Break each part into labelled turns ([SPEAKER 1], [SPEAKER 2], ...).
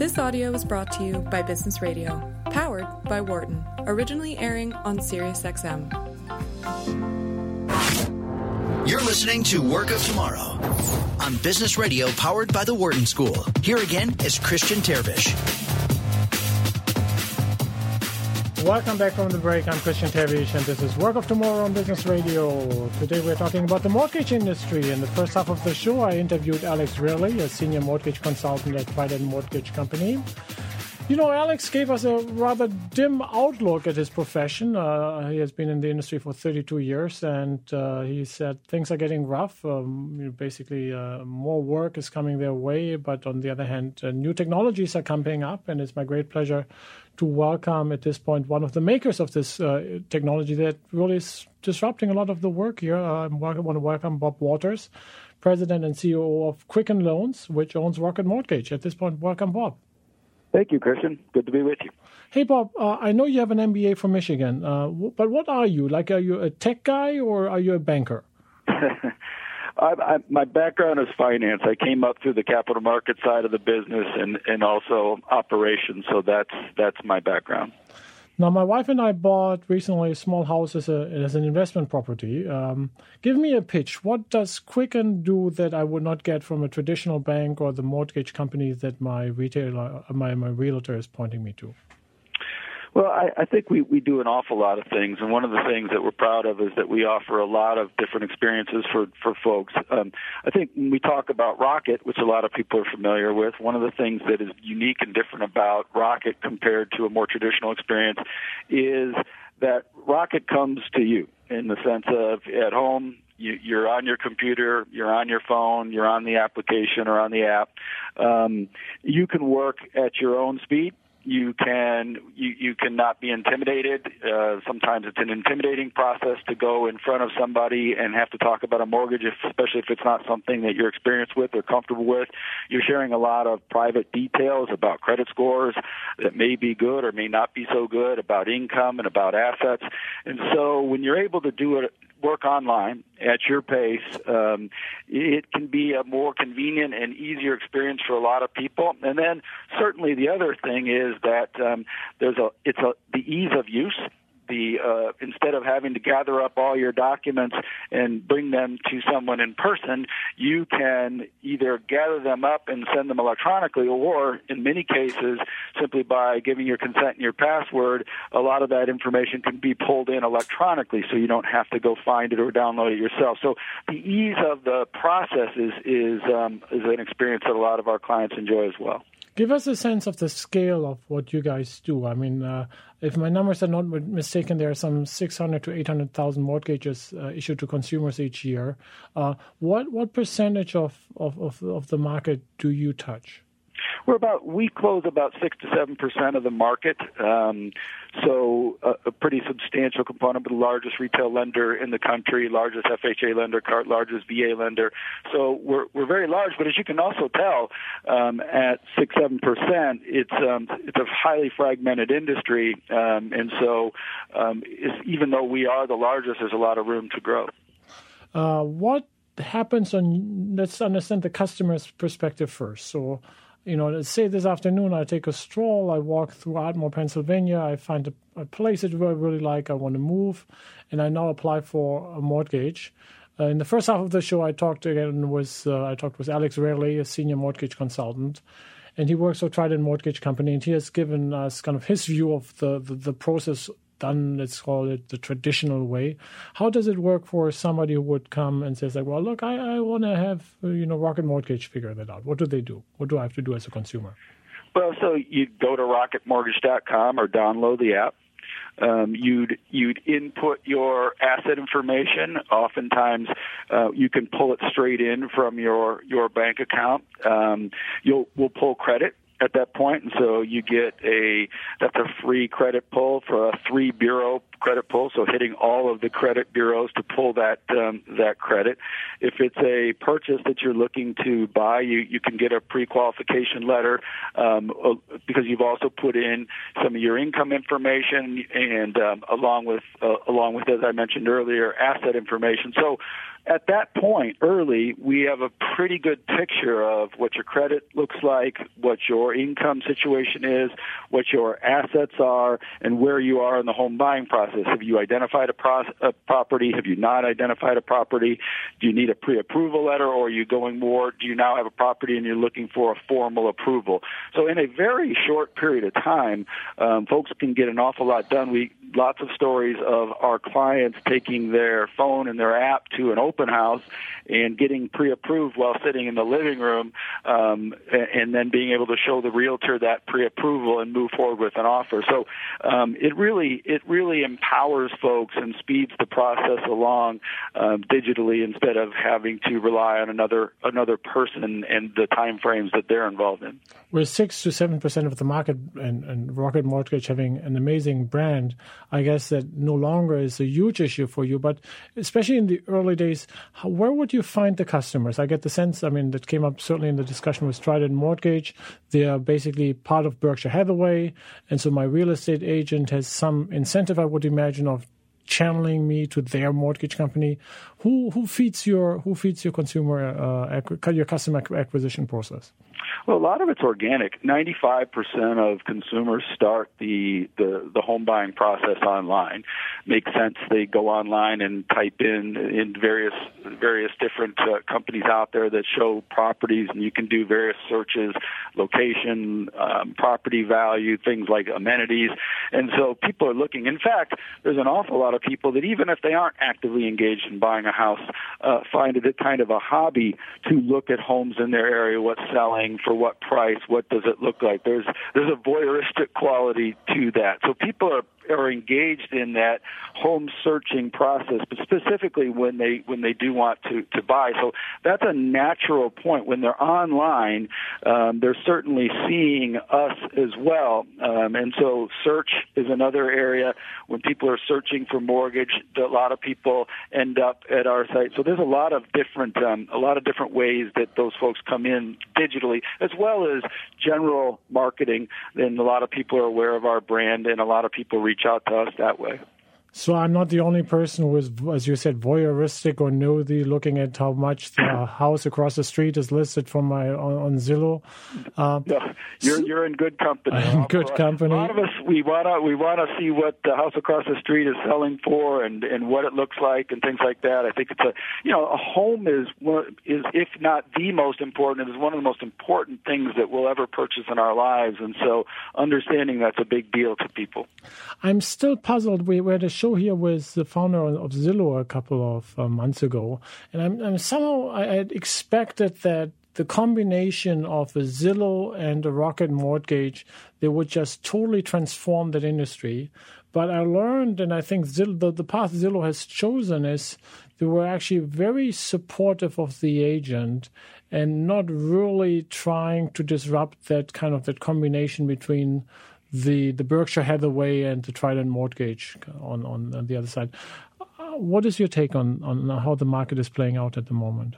[SPEAKER 1] This audio is brought to you by Business Radio, powered by Wharton, originally airing on SiriusXM.
[SPEAKER 2] You're listening to Work of Tomorrow on Business Radio, powered by the Wharton School. Here again is Christian Terwiesch.
[SPEAKER 3] Welcome back from the break. I'm Christian Terwiesch, and this is Work of Tomorrow on Business Radio. Today we're talking about the mortgage industry. In the first half of the show, I interviewed Alex Reilly, a senior mortgage consultant at Trident Mortgage Company. You know, Alex gave us a rather dim outlook at his profession. Uh, he has been in the industry for 32 years, and uh, he said things are getting rough. Um, basically, uh, more work is coming their way, but on the other hand, uh, new technologies are coming up, and it's my great pleasure to welcome at this point one of the makers of this uh, technology that really is disrupting a lot of the work here. I want to welcome Bob Walters, President and CEO of Quicken Loans, which owns Rocket Mortgage. At this point, welcome, Bob.
[SPEAKER 4] Thank you, Christian. Good to be with you.
[SPEAKER 3] Hey, Bob, uh, I know you have an MBA from Michigan, uh, but what are you? Like, are you a tech guy or are you a banker?
[SPEAKER 4] I, I, my background is finance. I came up through the capital market side of the business and, and also operations, so that's that's my background.
[SPEAKER 3] Now, my wife and I bought recently a small house as, a, as an investment property. Um, give me a pitch. What does Quicken do that I would not get from a traditional bank or the mortgage company that my retailer, my, my realtor is pointing me to?
[SPEAKER 4] Well, I, I think we, we do an awful lot of things, and one of the things that we're proud of is that we offer a lot of different experiences for for folks. Um, I think when we talk about Rocket, which a lot of people are familiar with, one of the things that is unique and different about Rocket compared to a more traditional experience is that Rocket comes to you in the sense of at home you, you're on your computer, you're on your phone, you're on the application or on the app. Um, you can work at your own speed you can you, you cannot be intimidated. Uh, sometimes it's an intimidating process to go in front of somebody and have to talk about a mortgage, if, especially if it's not something that you're experienced with or comfortable with. You're sharing a lot of private details about credit scores that may be good or may not be so good, about income and about assets. And so when you're able to do it work online at your pace, um, it can be a more convenient and easier experience for a lot of people. And then certainly the other thing is that um, there's a it's a the ease of use the uh, instead of having to gather up all your documents and bring them to someone in person, you can either gather them up and send them electronically, or in many cases, simply by giving your consent and your password, a lot of that information can be pulled in electronically, so you don't have to go find it or download it yourself. So the ease of the process is is um, is an experience that a lot of our clients enjoy as well.
[SPEAKER 3] Give us a sense of the scale of what you guys do. I mean, uh, if my numbers are not mistaken, there are some 600 to 800,000 mortgages uh, issued to consumers each year. Uh, what what percentage of, of, of, of the market do you touch?
[SPEAKER 4] We're about we close about six to seven percent of the market, um, so a, a, pretty substantial component. But the largest retail lender in the country, largest FHA lender, largest VA lender. So we're we're very large. But as you can also tell, um, at six seven percent, it's um, it's a highly fragmented industry, um, and so um, even though we are the largest, there's a lot of room to grow.
[SPEAKER 3] Uh, what happens on let's understand the customer's perspective first so you know, say this afternoon I take a stroll, I walk through Ardmore, Pennsylvania, I find a, a place that I really like, I want to move, and I now apply for a mortgage. Uh, in the first half of the show, I talked again with uh, I talked with Alex Reilly, a senior mortgage consultant, and he works for Trident Mortgage Company, and he has given us kind of his view of the, the, the process done, let's call it the traditional way. How does it work for somebody who would come and says like, well, look, I, I want to have, you know, Rocket Mortgage figure that out. What do they do? What do I have to do as a consumer?
[SPEAKER 4] Well, so you'd go to rocketmortgage.com or download the app. Um, you'd you'd input your asset information. Oftentimes, uh, you can pull it straight in from your your bank account. Um, you'll we'll pull credit at that point, and so you get a that's a free credit pull for a three bureau credit pull. So hitting all of the credit bureaus to pull that um, that credit. If it's a purchase that you're looking to buy, you you can get a pre-qualification letter um, because you've also put in some of your income information and um, along with uh, along with as I mentioned earlier asset information. So at that point early, we have a pretty good picture of what your credit looks like, what your your income situation is, what your assets are, and where you are in the home buying process. Have you identified a, pro- a property? Have you not identified a property? Do you need a pre-approval letter, or are you going more? Do you now have a property and you're looking for a formal approval? So in a very short period of time, um, folks can get an awful lot done. We lots of stories of our clients taking their phone and their app to an open house and getting pre-approved while sitting in the living room, um, and then being able to show the realtor that pre-approval and move forward with an offer. So um, it really it really empowers folks and speeds the process along um, digitally instead of having to rely on another another person and the time frames that they're involved in.
[SPEAKER 3] With six to seven percent of the market and, and Rocket Mortgage having an amazing brand, I guess that no longer is a huge issue for you. But especially in the early days, how, where would you find the customers? I get the sense, I mean, that came up certainly in the discussion with Trident Mortgage. Are basically part of Berkshire Hathaway. And so my real estate agent has some incentive, I would imagine, of channeling me to their mortgage company. Who who feeds your who feeds your consumer uh, your customer acquisition process?
[SPEAKER 4] Well, a lot of it's organic. Ninety-five percent of consumers start the, the the home buying process online. Makes sense. They go online and type in in various various different uh, companies out there that show properties, and you can do various searches, location, um, property value, things like amenities, and so people are looking. In fact, there's an awful lot of people that even if they aren't actively engaged in buying a house, uh, find it kind of a hobby to look at homes in their area, what's selling for what price, what does it look like. There's there's a voyeuristic quality to that. So people are are engaged in that home searching process, but specifically when they when they do want to to buy. So that's a natural point. When they're online, um, they're certainly seeing us as well, um, and so search is another area. When people are searching for mortgage, a lot of people end up at our site. So there's a lot of different um, a lot of different ways that those folks come in digitally, as well as general marketing. And a lot of people are aware of our brand, and a lot of people reach out to us that way.
[SPEAKER 3] So I'm not the only person who is, as you said, voyeuristic or nosy, looking at how much the house across the street is listed from my on, on Zillow.
[SPEAKER 4] Uh, no, you're you're in good company.
[SPEAKER 3] I'm good company.
[SPEAKER 4] A lot of us we wanna we wanna see what the house across the street is selling for and and what it looks like and things like that. I think it's a you know a home is is if not the most important, it is one of the most important things that we'll ever purchase in our lives, and so understanding that's a big deal to people.
[SPEAKER 3] I'm still puzzled. We were the show here with the founder of Zillow a couple of uh, months ago, and I'm, I'm somehow I had expected that the combination of a Zillow and a Rocket Mortgage they would just totally transform that industry. But I learned, and I think Zillow, the, the path Zillow has chosen is they were actually very supportive of the agent and not really trying to disrupt that kind of that combination between the the Berkshire Hathaway and the Trident Mortgage on, on, on the other side. Uh, what is your take on, on how the market is playing out at the moment?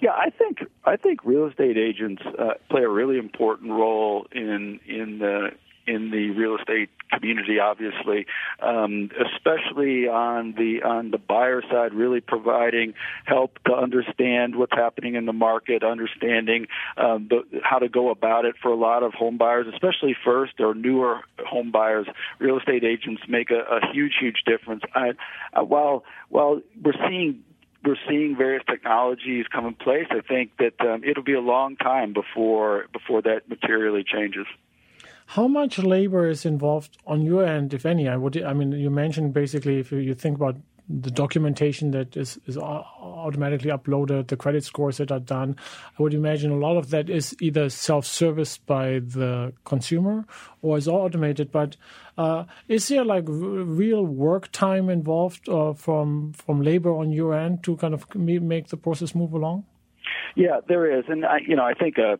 [SPEAKER 4] Yeah, I think I think real estate agents uh, play a really important role in in the in the real estate community, obviously, um, especially on the on the buyer side, really providing help to understand what's happening in the market, understanding um, the, how to go about it for a lot of home buyers, especially first or newer home buyers. Real estate agents make a, a huge, huge difference. I, uh, while while we're seeing we're seeing various technologies come in place. I think that um, it'll be a long time before before that materially changes.
[SPEAKER 3] How much labor is involved on your end, if any? I would. I mean, you mentioned basically if you think about the documentation that is, is automatically uploaded, the credit scores that are done. I would imagine a lot of that is either self-serviced by the consumer or is automated. But uh, is there like real work time involved uh, from from labor on your end to kind of make the process move along?
[SPEAKER 4] Yeah, there is, and I, you know, I think uh,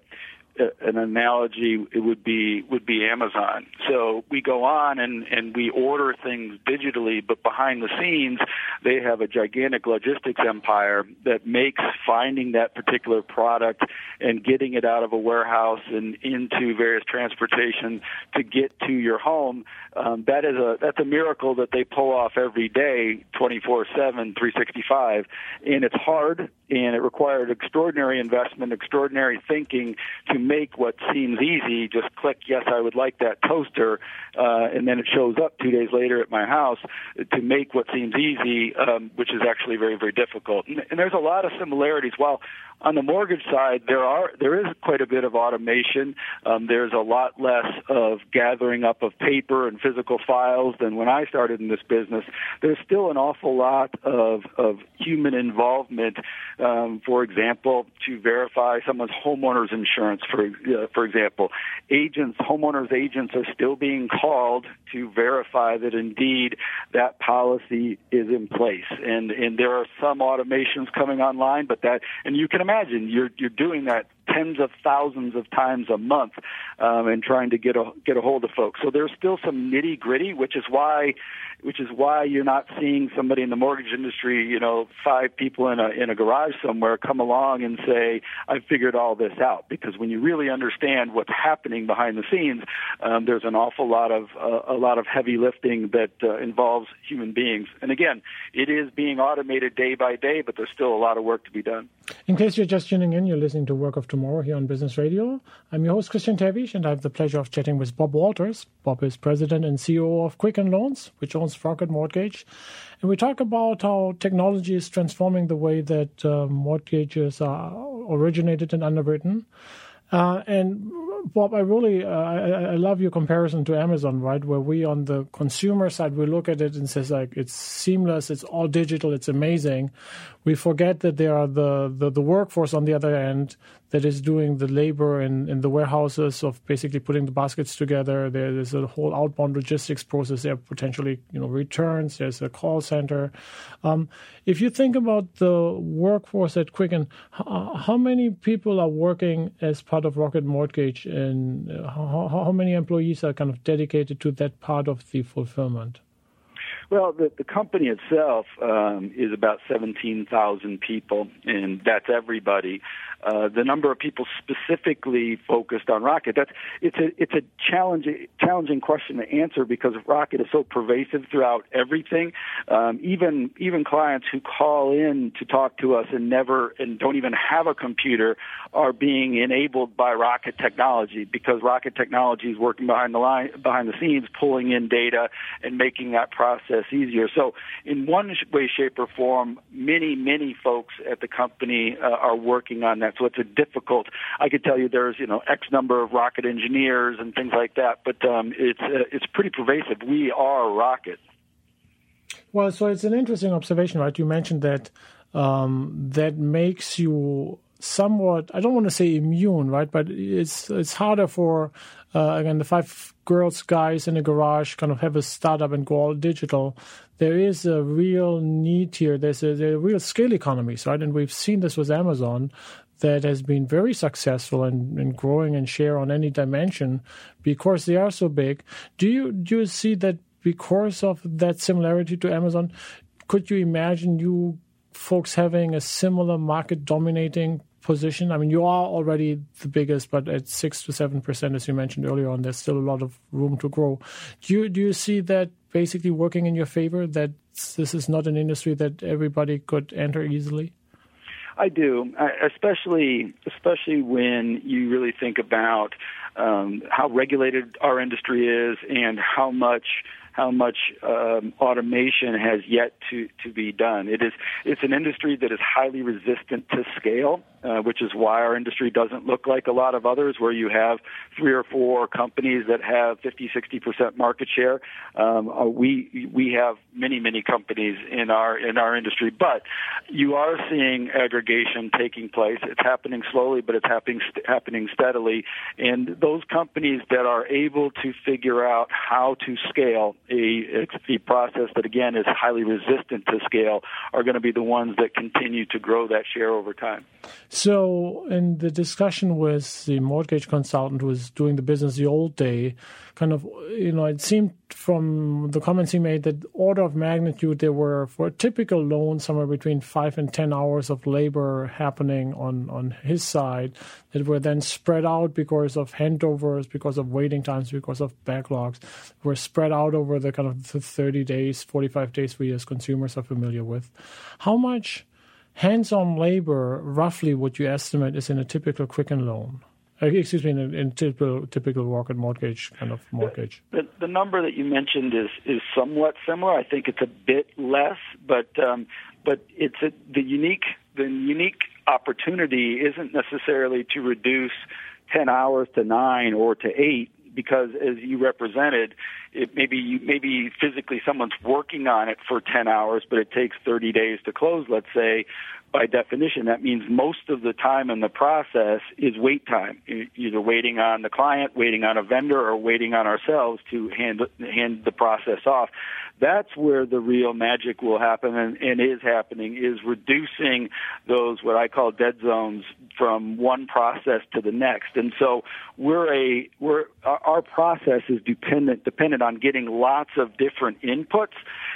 [SPEAKER 4] an analogy it would be would be Amazon. So we go on and and we order things digitally, but behind the scenes they have a gigantic logistics empire that makes finding that particular product and getting it out of a warehouse and into various transportation to get to your home. Um, that is a that's a miracle that they pull off every day, 24/7, 365, and it's hard and it required extraordinary investment, extraordinary thinking to make what seems easy just click, yes, I would like that toaster, uh, and then it shows up two days later at my house to make what seems easy, um, which is actually very, very difficult. And, and there's a lot of similarities. While on the mortgage side, there are there is quite a bit of automation. Um, there's a lot less of gathering up of paper and physical files than when I started in this business. There's still an awful lot of of human involvement. Um, for example, to verify someone's homeowner's insurance, for uh, for example, agents, homeowners agents are still being called to verify that indeed that policy is in place. And and there are some automations coming online, but that and you can imagine imagine you're you're doing that tens of thousands of times a month um, and trying to get a get a hold of folks. So there's still some nitty gritty, which is why which is why you're not seeing somebody in the mortgage industry, you know, five people in a in a garage somewhere come along and say, "I figured all this out." Because when you really understand what's happening behind the scenes, um, there's an awful lot of uh, a lot of heavy lifting that uh, involves human beings. And again, it is being automated day by day, but there's still a lot of work to be done.
[SPEAKER 3] In case you're just tuning in, you're listening to Work of Tomorrow here on Business Radio. I'm your host Christian Terwiesch, and I have the pleasure of chatting with Bob Walters. Bob is president and CEO of Quicken Loans, which owns Rocket Mortgage. And we talk about how technology is transforming the way that uh, mortgages are originated and underwritten. Uh, and Bob, I really uh, I, I, love your comparison to Amazon, right? Where we on the consumer side we look at it and says like it's seamless, it's all digital, it's amazing. We forget that there are the, the, the workforce on the other end that is doing the labor in, in the warehouses of basically putting the baskets together. There's a whole outbound logistics process. There potentially you know returns. There's a call center. Um, if you think about the workforce at Quicken, how, how, many people are working as part of Rocket Mortgage, and how, how many employees are kind of dedicated to that part of the fulfillment?
[SPEAKER 4] Well, the, the company itself um, is about 17,000 people, and that's everybody. Uh, the number of people specifically focused on Rocket. That's it's a it's a challenging challenging question to answer because Rocket is so pervasive throughout everything. Um, even even clients who call in to talk to us and never and don't even have a computer are being enabled by Rocket technology because Rocket technology is working behind the line behind the scenes, pulling in data and making that process easier. So, in one way, shape, or form, many many folks at the company uh, are working on that that. So it's a difficult. I could tell you there's you know X number of rocket engineers and things like that, but um, it's uh, it's pretty pervasive. We are rocket.
[SPEAKER 3] Well, so it's an interesting observation, right? You mentioned that um, that makes you somewhat I don't want to say immune, right? But it's it's harder for uh, again the five girls guys in a garage kind of have a startup and go all digital. There is a real need here. There's a, there are real scale economies, right? And we've seen this with Amazon that has been very successful in growing and share on any dimension because they are so big. Do you do you see that because of that similarity to Amazon? Could you imagine you folks having a similar market dominating position? I mean, you are already the biggest, but at six to seven percent, as you mentioned earlier on, there's still a lot of room to grow. Do you do you see that basically working in your favor? That this is not an industry that everybody could enter easily.
[SPEAKER 4] I do, especially especially when you really think about um, how regulated our industry is and how much how much um, automation has yet to, to be done. It is it's an industry that is highly resistant to scale, uh, which is why our industry doesn't look like a lot of others, where you have three or four companies that have 50, 60 percent market share. Um, uh, we we have many many companies in our in our industry, but you are seeing aggregation taking place. It's happening slowly, but it's happening happening steadily. And those companies that are able to figure out how to scale a, a process that again is highly resistant to scale are going to be the ones that continue to grow that share over time.
[SPEAKER 3] So, in the discussion with the mortgage consultant who was doing the business the old day, kind of, you know, it seemed from the comments he made that order of magnitude there were for a typical loan somewhere between five and ten hours of labor happening on on his side that were then spread out because of handovers, because of waiting times, because of backlogs, were spread out over the kind of the 30 days, 45 days we as consumers are familiar with. How much hands-on labor, roughly what you estimate is in a typical Quicken loan? Uh, excuse me, in, in typical typical Rocket mortgage kind of mortgage.
[SPEAKER 4] The, the number that you mentioned is is somewhat similar. I think it's a bit less, but um, but it's a, the unique the unique opportunity isn't necessarily to reduce ten hours to nine or to eight because as you represented, it maybe you, maybe physically someone's working on it for 10 hours, but it takes 30 days to close, let's say, by definition, that means most of the time in the process is wait time, either waiting on the client, waiting on a vendor, or waiting on ourselves to hand hand the process off. That's where the real magic will happen and, and is happening is reducing those what I call dead zones from one process to the next. And so we're a we're our process is dependent dependent on getting lots of different inputs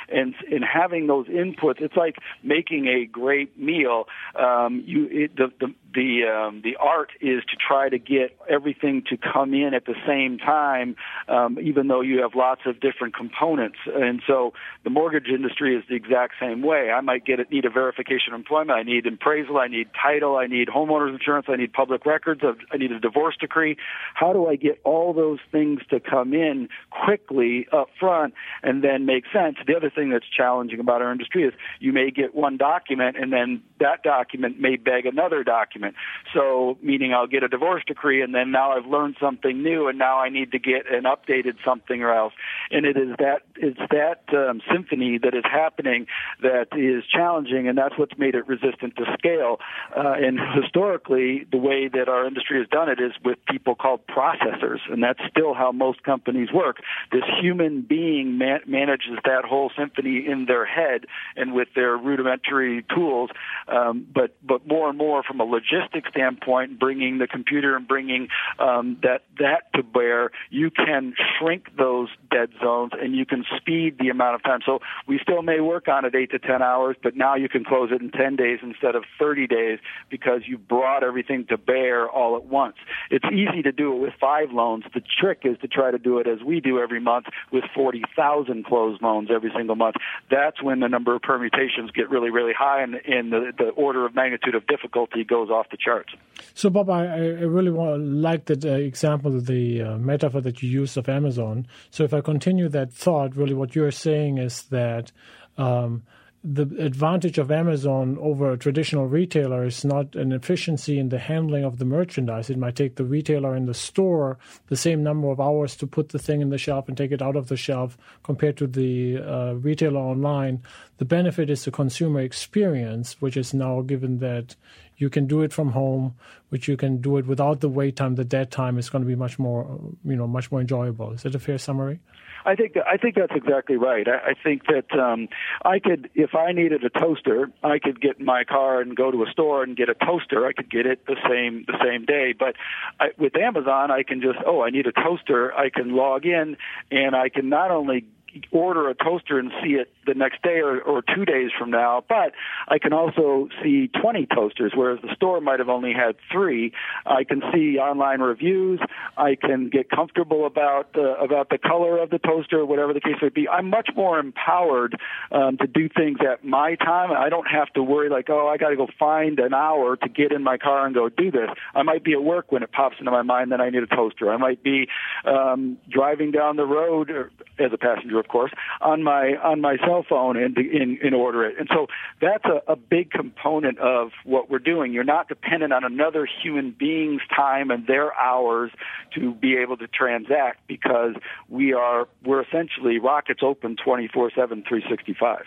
[SPEAKER 4] and in having those inputs. It's like making a great meal. Um, you it, the the the um, the art is to try to get everything to come in at the same time, um, even though you have lots of different components. And so the mortgage industry is the exact same way. I might get it, need a verification of employment, I need appraisal, I need title, I need homeowners insurance, I need public records, I need a divorce decree. How do I get all those things to come in quickly up front and then make sense? The other thing that's challenging about our industry is you may get one document and then that document may beg another document. So, meaning I'll get a divorce decree and then now I've learned something new and now I need to get an updated something or else. And it is that it's that um, symphony that is happening that is challenging, and that's what's made it resistant to scale. Uh, and historically, the way that our industry has done it is with people called processors, and that's still how most companies work. This human being man- manages that whole symphony in their head and with their rudimentary tools. Um, but but more and more from a logistic standpoint, bringing the computer and bringing um, that that to bear, you can shrink those dead zones and you can speed the amount of time. So we still may work on it eight to ten hours, but now you can close it in ten days instead of thirty days because you brought everything to bear all at once. It's easy to do it with five loans. The trick is to try to do it as we do every month with forty thousand closed loans every single month. That's when the number of permutations get really, really high, and, and the, the order of magnitude of difficulty goes off the charts.
[SPEAKER 3] So, Bob, I, I really want, like the uh, example, of the uh, metaphor that you used of Amazon. So, if I continue that thought, really what you're saying is that um, the advantage of Amazon over a traditional retailer is not an efficiency in the handling of the merchandise. It might take the retailer in the store the same number of hours to put the thing in the shelf and take it out of the shelf compared to the uh, retailer online. The benefit is the consumer experience, which is now given that you can do it from home, which you can do it without the wait time. The dead time is going to be much more, you know, much more enjoyable. Is that a fair summary?
[SPEAKER 4] I think that, I think that's exactly right. I, I think that um, I could, if I needed a toaster, I could get in my car and go to a store and get a toaster. I could get it the same the same day. But I, with Amazon, I can just oh, I need a toaster. I can log in and I can not only order a toaster and see it the next day or, or two days from now, but I can also see 20 toasters, whereas the store might have only had three. I can see online reviews. I can get comfortable about the, about the color of the toaster, whatever the case may be. I'm much more empowered um, to do things at my time. I don't have to worry like, oh, I got to go find an hour to get in my car and go do this. I might be at work when it pops into my mind that I need a toaster. I might be um, driving down the road as a passenger, of course, on my on my cell phone and in, in order it. And so that's a, a big component of what we're doing. You're not dependent on another human being's time and their hours to be able to transact because we are we're essentially rockets open 24/7 365.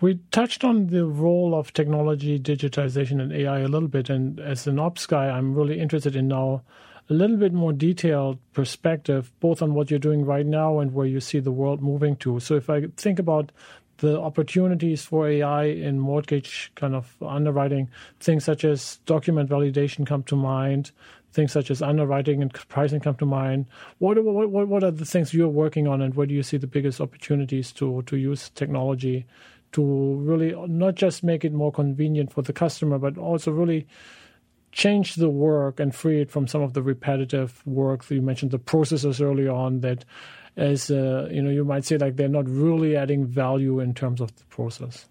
[SPEAKER 3] We touched on the role of technology, digitization, and AI a little bit. And as an ops guy, I'm really interested in now a little bit more detailed perspective, both on what you're doing right now and where you see the world moving to. So if I think about the opportunities for AI in mortgage kind of underwriting, things such as document validation come to mind, things such as underwriting and pricing come to mind. What, what, what are the things you're working on, and where do you see the biggest opportunities to, to use technology to really not just make it more convenient for the customer, but also really change the work and free it from some of the repetitive work. that You mentioned the processes early on that as uh, you know you might say like they're not really adding value in terms of the process.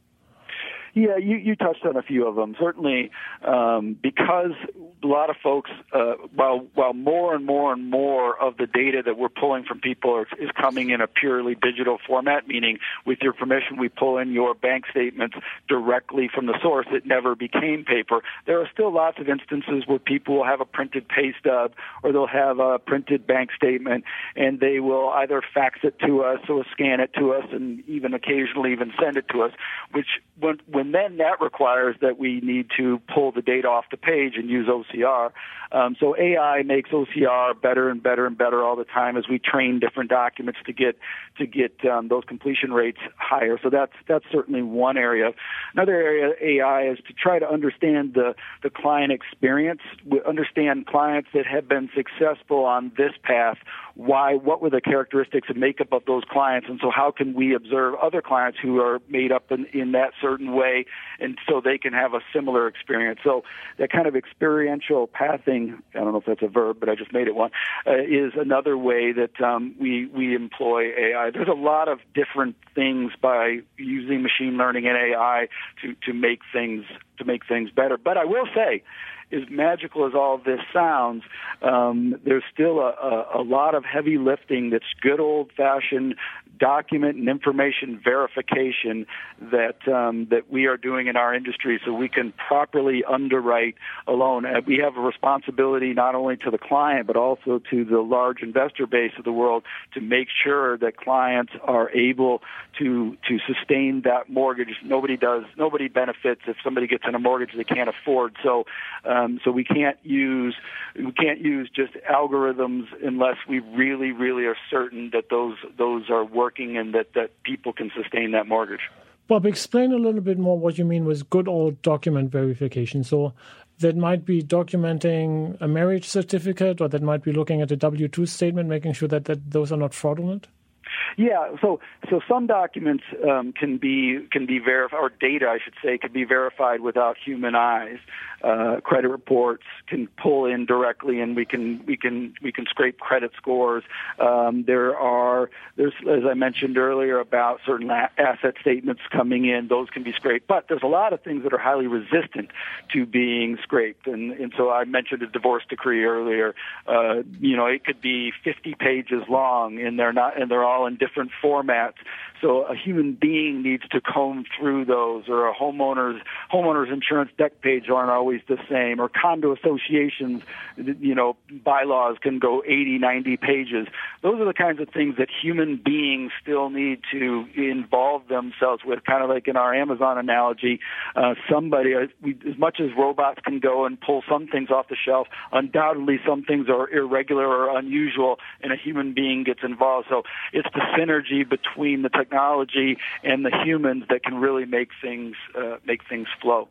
[SPEAKER 4] Yeah, you, you touched on a few of them. Certainly, um, because a lot of folks, uh, while while more and more and more of the data that we're pulling from people are, is coming in a purely digital format, meaning with your permission, we pull in your bank statements directly from the source. It never became paper. There are still lots of instances where people will have a printed pay stub or they'll have a printed bank statement, and they will either fax it to us or scan it to us, and even occasionally even send it to us. Which when when then that requires that we need to pull the data off the page and use OCR. Um, so AI makes OCR better and better and better all the time as we train different documents to get to get um, those completion rates higher. So that's that's certainly one area. Another area AI is to try to understand the the client experience, understand clients that have been successful on this path. Why? What were the characteristics and makeup of those clients? And so how can we observe other clients who are made up in, in that certain way, and so they can have a similar experience. So that kind of experiential pathing, I don't know if that's a verb, but I just made it one, uh, is another way that um, we, we employ AI. There's a lot of different things by using machine learning and AI to, to make things to make things better. But I will say, as magical as all this sounds, um, there's still a, a, a lot of heavy lifting that's good old fashioned document and information verification that um, that we are doing in our industry, so we can properly underwrite a loan. And we have a responsibility not only to the client but also to the large investor base of the world to make sure that clients are able to to sustain that mortgage. Nobody does. Nobody benefits if somebody gets in a mortgage they can't afford. So um, so we can't use we can't use just algorithms unless we really really are certain that those those are working and that, that people can sustain that mortgage.
[SPEAKER 3] Bob, explain a little bit more what you mean with good old document verification. So that might be documenting a marriage certificate, or that might be looking at a W two statement, making sure that, that those are not fraudulent.
[SPEAKER 4] Yeah, so so some documents um, can be can be verified, or data, I should say, can be verified without human eyes. Uh, credit reports can pull in directly, and we can we can we can scrape credit scores. Um, there are there's as I mentioned earlier about certain la- asset statements coming in; those can be scraped. But there's a lot of things that are highly resistant to being scraped, and and so I mentioned a divorce decree earlier. Uh, you know, it could be 50 pages long, and they're not and they're all in different formats. So a human being needs to comb through those, or a homeowner's homeowner's insurance deck page aren't always the same, or condo associations, you know, bylaws can go 80, 90 pages. Those are the kinds of things that human beings still need to involve themselves with. Kind of like in our Amazon analogy, uh, somebody, uh, as much as robots can go and pull some things off the shelf, undoubtedly some things are irregular or unusual, and a human being gets involved. So it's the synergy between the technology and the humans that can really make things uh, make things flow.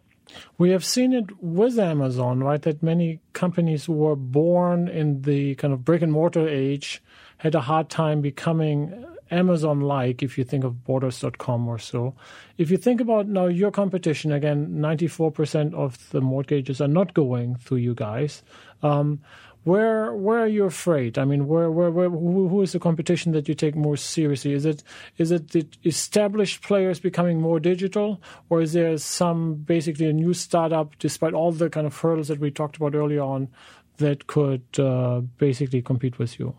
[SPEAKER 3] We have seen it with Amazon, right? That many companies were born in the kind of brick and mortar age had a hard time becoming Amazon like, if you think of borders.com or so. If you think about now your competition, again, 94% of the mortgages are not going through you guys. Um, where where are you afraid? I mean, where where, where who, who is the competition that you take more seriously? Is it is it the established players becoming more digital, or is there some basically a new startup, despite all the kind of hurdles that we talked about earlier on, that could uh, basically compete with you?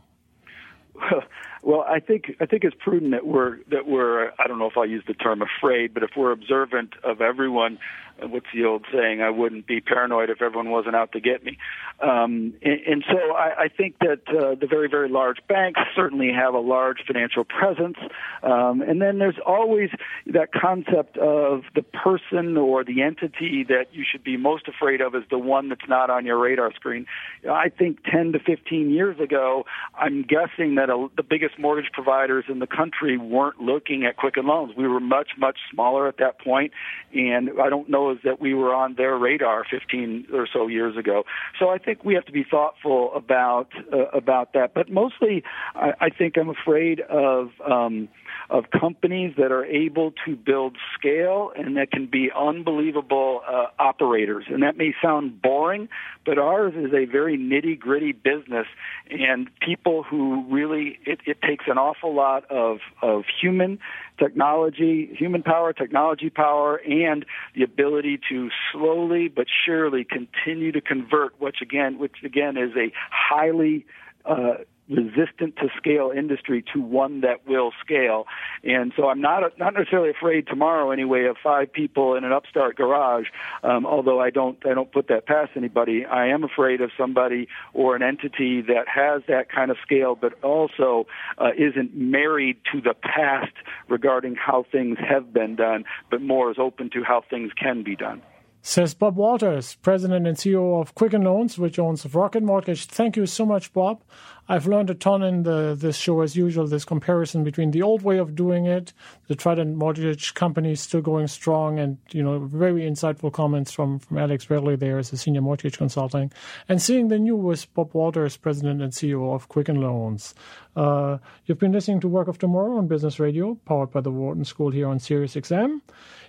[SPEAKER 4] Well, I think I think it's prudent that we're that we're I don't know if I'll use the term afraid, but if we're observant of everyone what's the old saying? I wouldn't be paranoid if everyone wasn't out to get me. Um, and, and so I, I think that uh, the very, very large banks certainly have a large financial presence. Um, and then there's always that concept of the person or the entity that you should be most afraid of is the one that's not on your radar screen. I think 10 to 15 years ago, I'm guessing that a, the biggest mortgage providers in the country weren't looking at Quicken Loans. We were much, much smaller at that point, and I don't know knows that we were on their radar 15 or so years ago. So I think we have to be thoughtful about uh, about that. But mostly, I, I think I'm afraid of. Um, of companies that are able to build scale and that can be unbelievable uh, operators. And that may sound boring, but ours is a very nitty gritty business, and people who really it, it takes an awful lot of of human technology, human power, technology power, and the ability to slowly but surely continue to convert, which again, which again is a highly uh, resistant to scale industry to one that will scale. And so I'm not not necessarily afraid tomorrow anyway of five people in an upstart garage. Um, although I don't I don't put that past anybody. I am afraid of somebody or an entity that has that kind of scale, but also uh, isn't married to the past regarding how things have been done, but more is open to how things can be done.
[SPEAKER 3] Says Bob Walters, President and CEO of Quicken Loans, which owns Rocket Mortgage. Thank you so much, Bob. I've learned a ton in the, this show, as usual, this comparison between the old way of doing it, the Trident Mortgage Company still going strong, and, you know, very insightful comments from, from Alex Reilly there as a senior mortgage consulting, and seeing the new with Bob Walters, President and CEO of Quicken Loans. Uh, you've been listening to Work of Tomorrow on Business Radio, powered by the Wharton School here on Sirius XM.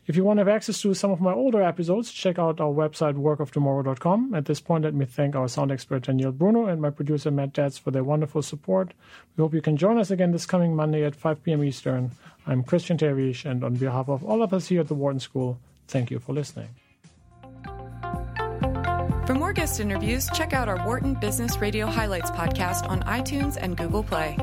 [SPEAKER 3] If you want to have access to some of my older episodes, check out our website, workoftomorrow.com. At this point, let me thank our sound expert, Daniel Bruno, and my producer, Matt Datz, for their wonderful support. We hope you can join us again this coming Monday at 5 p.m. Eastern. I'm Christian Terwiesch, and on behalf of all of us here at the Wharton School, thank you for listening.
[SPEAKER 1] For more guest interviews, check out our Wharton Business Radio Highlights podcast on iTunes and Google Play.